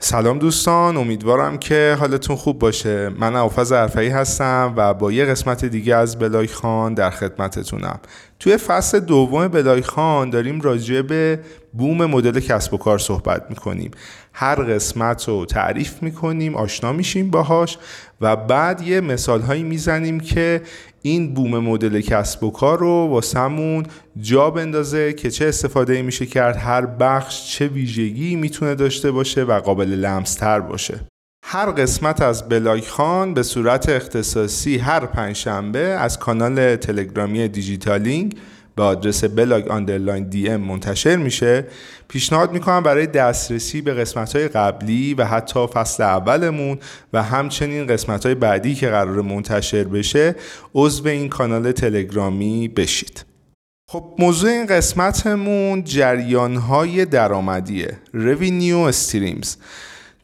سلام دوستان امیدوارم که حالتون خوب باشه. من اوفز عرفایی هستم و با یه قسمت دیگه از بلای خان در خدمتتونم. توی فصل دوم بلای خان داریم راجع به بوم مدل کسب و کار صحبت می‌کنیم. هر قسمت رو تعریف می‌کنیم آشنا میشیم باهاش و بعد یه مثال هایی می‌زنیم که این بوم مدل کسب و کار رو واسمون جا بندازه که چه استفاده میشه کرد هر بخش چه ویژگی می‌تونه داشته باشه و قابل لمستر باشه. هر قسمت از بلاگ خان به صورت اختصاصی هر پنجشنبه از کانال تلگرامی دیجیتالینگ به آدرس blog underline DM منتشر میشه. پیشنهاد می‌کنم برای دسترسی به قسمت های قبلی و حتی فصل اولمون و همچنین قسمت های بعدی که قراره منتشر بشه عضو این کانال تلگرامی بشید. خب موضوع این قسمتمون جریان های درآمدیه. Revenue Streams.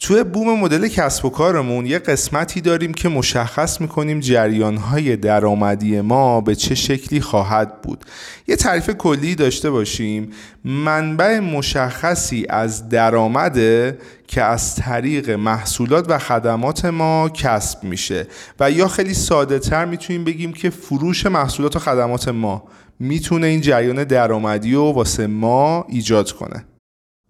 توی بوم مدل کسب و کارمون یه قسمتی داریم که مشخص می‌کنیم جریانهای درآمدی ما به چه شکلی خواهد بود. یه تعریف کلی داشته باشیم. منبع مشخصی از درآمده که از طریق محصولات و خدمات ما کسب میشه و یا خیلی ساده تر می‌تونیم بگیم که فروش محصولات و خدمات ما می‌تونه این جریان درآمدی رو واسه ما ایجاد کنه.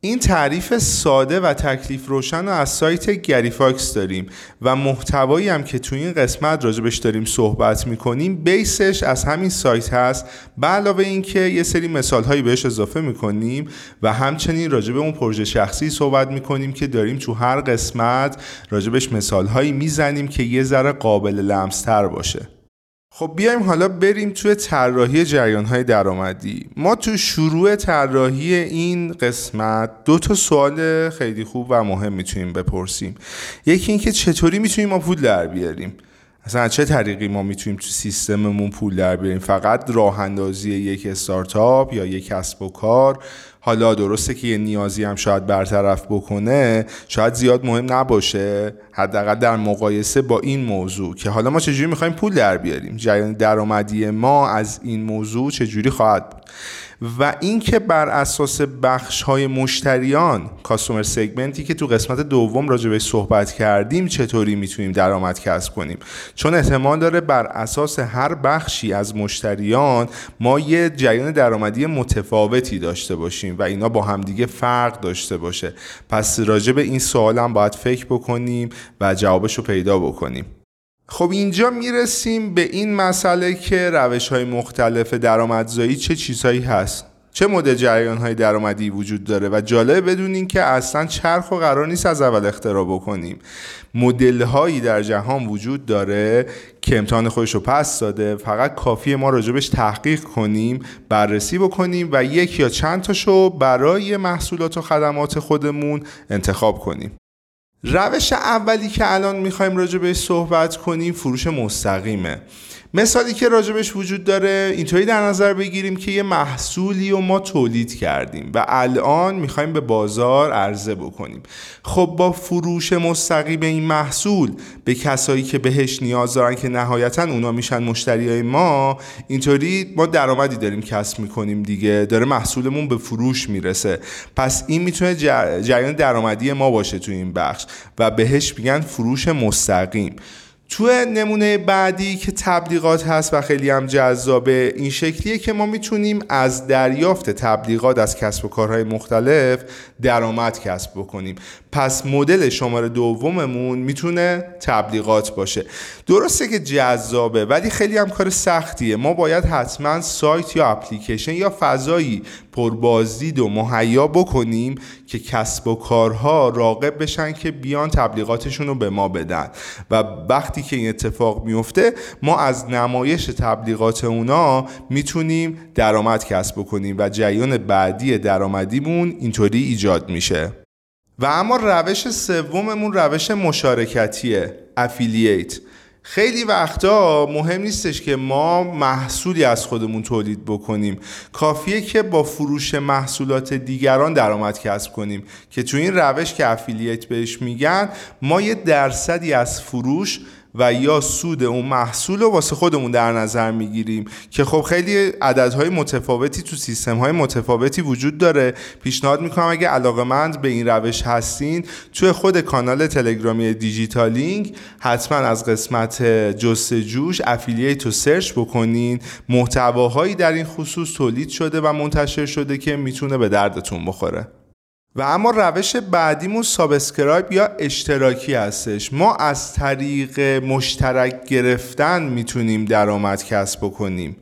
این تعریف ساده و تکلیف روشن رو از سایت گریفاکس داریم و محتوایی هم که تو این قسمت راجبش داریم صحبت می‌کنیم base ش از همین سایت هست. به علاوه اینکه یه سری مثال هایی بهش اضافه می‌کنیم و همچنین راجب اون پروژه شخصی صحبت می‌کنیم که داریم تو هر قسمت راجبش مثال هایی می‌زنیم که یه ذره قابل ملموس‌تر باشه. خب بیایم حالا بریم توی طراحی جریان های درآمدی. ما تو شروع طراحی این قسمت دو تا سوال خیلی خوب و مهم می‌تونیم بپرسیم. یکی اینکه چطوری می‌تونیم ما پول در بیاریم؟ اصلا چه طریقی ما می‌تونیم تو سیستممون پول در بیاریم؟ فقط راه اندازی یک استارتاپ یا یک کسب و کار؟ حالا درسته که یه نیازی هم شاید برطرف بکنه شاید زیاد مهم نباشه حداقل در مقایسه با این موضوع که حالا ما چجوری می‌خوایم پول در بیاریم؟ جریان درآمدی ما از این موضوع چجوری خواهد بود؟ و اینکه بر اساس بخش های مشتریان کاستومر سگمنتی که تو قسمت دوم راجع به صحبت کردیم چطوری می‌تونیم درآمد کسب کنیم. چون احتمال داره بر اساس هر بخشی از مشتریان ما یه جریان درآمدی متفاوتی داشته باشیم و اینا با همدیگه فرق داشته باشه. پس راجع به این سوال هم باید فکر بکنیم و جوابش رو پیدا بکنیم. خب اینجا می‌رسیم به این مسئله که روش های مختلف درآمدزایی چه چیزهایی هست. چه مدل جریان های درآمدی وجود داره و جالب بدونین که اصلا چرخ و قرار نیست از اول اختراع بکنیم. مدل هایی در جهان وجود داره که امتحان خودش رو پس داده. فقط کافی ما راجبش تحقیق کنیم بررسی بکنیم و یک یا چند تاشو برای محصولات و خدمات خودمون انتخاب کنیم. روش اولی که الان می‌خوایم راجع بهش صحبت کنیم فروش مستقیمه. مثالی که راجبش وجود داره اینطوری در نظر بگیریم که یه محصولی رو ما تولید کردیم و الان می‌خوایم به بازار عرضه بکنیم. خب با فروش مستقیم این محصول به کسایی که بهش نیاز دارن که نهایتا اونا میشن مشتری های ما اینطوری ما درآمدی داریم کسب می‌کنیم دیگه. داره محصولمون به فروش می‌رسه. پس این می‌تونه جریان درآمدی ما باشه تو این بخش و بهش میگن فروش مستقیم. تو نمونه بعدی که تبلیغات هست و خیلی هم جذابه این شکلیه که ما می‌تونیم از دریافت تبلیغات از کسب و کارهای مختلف درآمد کسب بکنیم. پس مدل شماره دوممون می‌تونه تبلیغات باشه. درسته که جذابه ولی خیلی هم کار سختیه. ما باید حتما سایت یا اپلیکیشن یا فضایی پربازدید و مهیا بکنیم که کسب و کارها راقب بشن که بیان تبلیغاتشون رو به ما بدن. و وقتی که این اتفاق میفته ما از نمایش تبلیغات اونا می‌تونیم درآمد کسب بکنیم و جریان بعدی درآمدیمون اینطوری ایجاد میشه. و اما روش سوممون روش مشارکتیه افیلیت خیلی وقتا مهم نیستش که ما محصولی از خودمون تولید بکنیم. کافیه که با فروش محصولات دیگران درآمد کسب کنیم که تو این روش که افیلیت بهش میگن ما یه درصدی از فروش و یا سود اون محصول رو واسه خودمون در نظر می‌گیریم. که خب خیلی عددهای متفاوتی تو سیستم های متفاوتی وجود داره. پیشنهاد می‌کنم اگه علاقمند به این روش هستین توی خود کانال تلگرامی دیجیتالینگ حتما از قسمت جستجوش affiliate رو search بکنین. محتواهایی در این خصوص تولید شده و منتشر شده که می‌تونه به دردتون بخوره. و اما روش بعدیمون subscribe یا اشتراکی هستش. ما از طریق مشترک گرفتن می‌تونیم درآمد کسب بکنیم.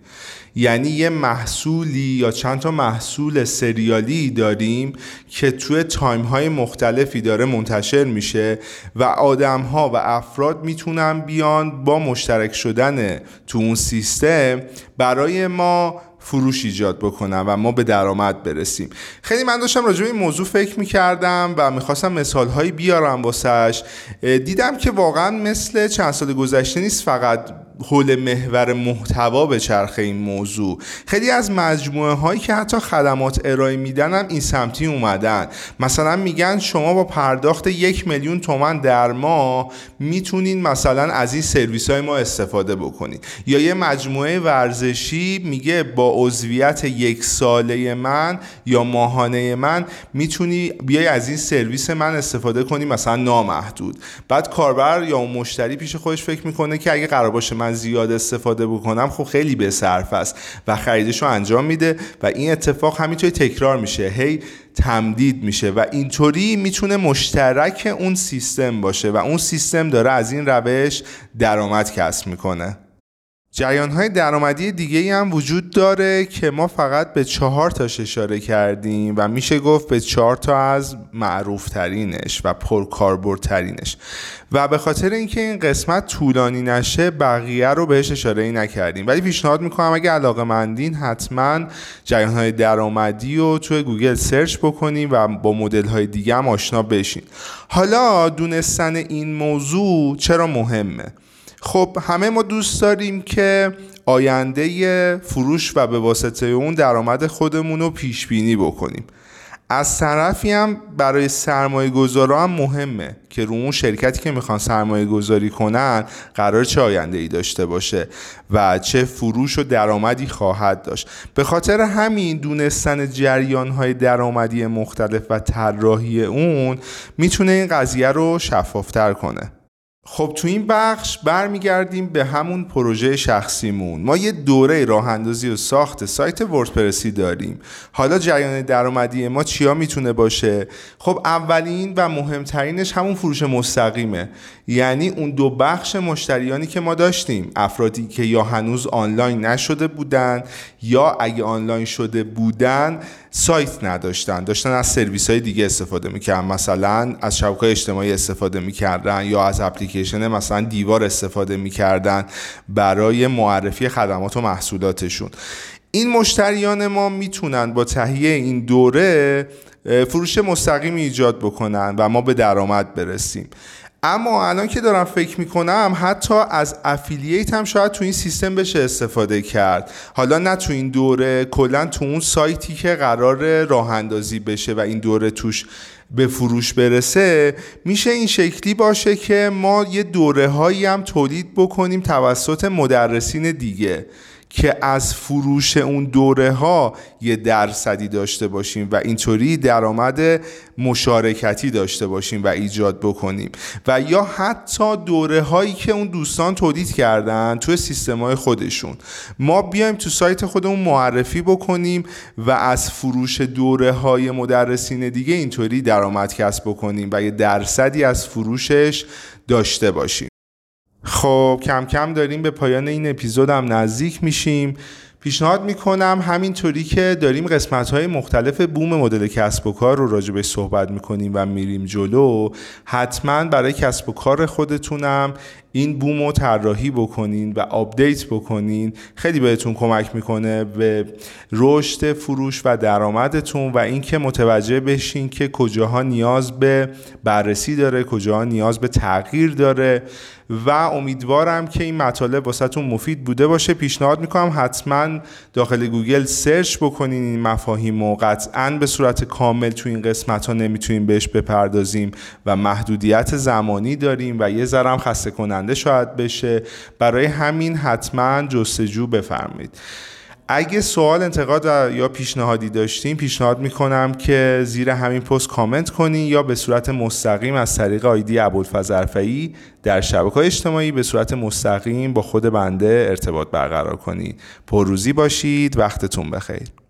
یعنی یه محصولی یا چند تا محصول سریالی داریم که توی تایم های مختلفی داره منتشر میشه و آدم ها و افراد می‌تونن بیان با مشترک شدن تو اون سیستم. برای ما فروش ایجاد بکنم و ما به درآمد برسیم. خیلی من داشتم راجع به این موضوع فکر می‌کردم و می‌خواستم مثال هایی بیارم واسش. دیدم که واقعا مثل چند سال گذشته نیست فقط حول محور محتوا به چرخ این موضوع. خیلی از مجموعه هایی که حتی خدمات ارائه میدن هم این سمتی اومدن. مثلا میگن شما با پرداخت یک میلیون تومن در ماه می‌تونین مثلا از این سرویس های ما استفاده بکنید. یا یه مجموعه ورزشی میگه با عضویت یک ساله من یا ماهانه من می‌تونی بیای از این سرویس من استفاده کنی مثلا نامحدود. بعد کاربر یا مشتری پیش خودش فکر می‌کنه که اگه قرار باشه من زیاد استفاده بکنم خب خیلی به صرف است و خریدش رو انجام میده و این اتفاق همینطوری تکرار میشه هی تمدید میشه و اینطوری می‌تونه مشترک اون سیستم باشه و اون سیستم داره از این روش درآمد کسب می‌کنه. جریان های درآمدی دیگه هم وجود داره که ما فقط به چهار تاش اشاره کردیم و میشه گفت به چهار تا از معروف ترینش و پرکاربردترینش. و به خاطر اینکه این قسمت طولانی نشه بقیه رو بهش اشاره ای نکردیم. ولی پیشنهاد می‌کنم اگه علاقه مندین حتما جریان های درآمدی رو توی گوگل سرچ بکنیم و با مدل های دیگه هم آشنا بشین. حالا دونستن این موضوع چرا مهمه؟ خب همه ما دوست داریم که آینده فروش و به واسطه اون درآمد خودمون رو پیش بینی بکنیم. از طرفی هم برای سرمایه گذارا هم مهمه که رو اون شرکتی که می‌خوان سرمایه گذاری کنن قرار چه آینده ای داشته باشه و چه فروش و درآمدی خواهد داشت. به خاطر همین دونستن جریان های درآمدی مختلف و طراحی اون می‌تونه این قضیه رو شفافتر کنه. خب تو این بخش برمیگردیم به همون پروژه شخصیمون. ما یه دوره راه اندازی و ساخت سایت وردپرسی داریم. حالا جریان درآمدی ما چیا می‌تونه باشه؟ خب اولین و مهمترینش همون فروش مستقیمه. یعنی اون دو بخش مشتریانی که ما داشتیم. افرادی که یا هنوز آنلاین نشده بودن یا اگه آنلاین شده بودن سایت نداشتن. داشتن از سرویس های دیگه استفاده می‌کردن. مثلا از شبکه اجتماعی استفاده می‌کردن یا از اپلیکیشن مثلا دیوار استفاده می‌کردن برای معرفی خدمات و محصولاتشون. این مشتریان ما می‌تونن با تهیه این دوره فروش مستقیم ایجاد بکنن و ما به درآمد برسیم. اما الان که دارم فکر می‌کنم حتی از افیلیت هم شاید تو این سیستم بشه استفاده کرد. حالا نه تو این دوره کلا تو اون سایتی که قرار راه اندازی بشه و این دوره توش به فروش برسه میشه این شکلی باشه که ما یه دوره هایی هم تولید بکنیم توسط مدرسین دیگه. که از فروش اون دوره ها یه درصدی داشته باشیم و اینطوری درآمد مشارکتی داشته باشیم و ایجاد بکنیم. و یا حتی دوره هایی که اون دوستان تولید کردن توی سیستم های خودشون. ما بیایم تو سایت خودمون معرفی بکنیم و از فروش دوره های مدرسین دیگه اینطوری درآمد کسب بکنیم و یه درصدی از فروشش داشته باشیم. خب کم کم داریم به پایان این اپیزودم نزدیک میشیم. پیشنهاد می‌کنم همینطوری که داریم قسمت های مختلف بوم مدل کسب و کار رو راجبش صحبت می‌کنیم و میریم جلو. حتما برای کسب و کار خودتونم این بوم رو طراحی بکنین و update بکنین. خیلی بهتون کمک می‌کنه به رشد فروش و درآمدتون و اینکه متوجه بشین که کجاها نیاز به بررسی داره کجاها نیاز به تغییر داره. و امیدوارم که این مطالب واسهتون مفید بوده باشه. پیشنهاد می‌کنم حتما داخل گوگل search بکنین این مفاهیم و قطعا به صورت کامل تو این قسمت ها نمی‌تونیم بهش بپردازیم و محدودیت زمانی داریم و یه ذرم خسته کن کننده شاید بشه. برای همین حتما جستجو بفرمایید. اگه سوال انتقاد یا پیشنهادی داشتین پیشنهاد می‌کنم که زیر همین پست کامنت کنین یا به صورت مستقیم از طریق ID ابوالفضل در شبکه اجتماعی به صورت مستقیم با خود بنده ارتباط برقرار کنید پرروزی باشید وقتتون بخیر.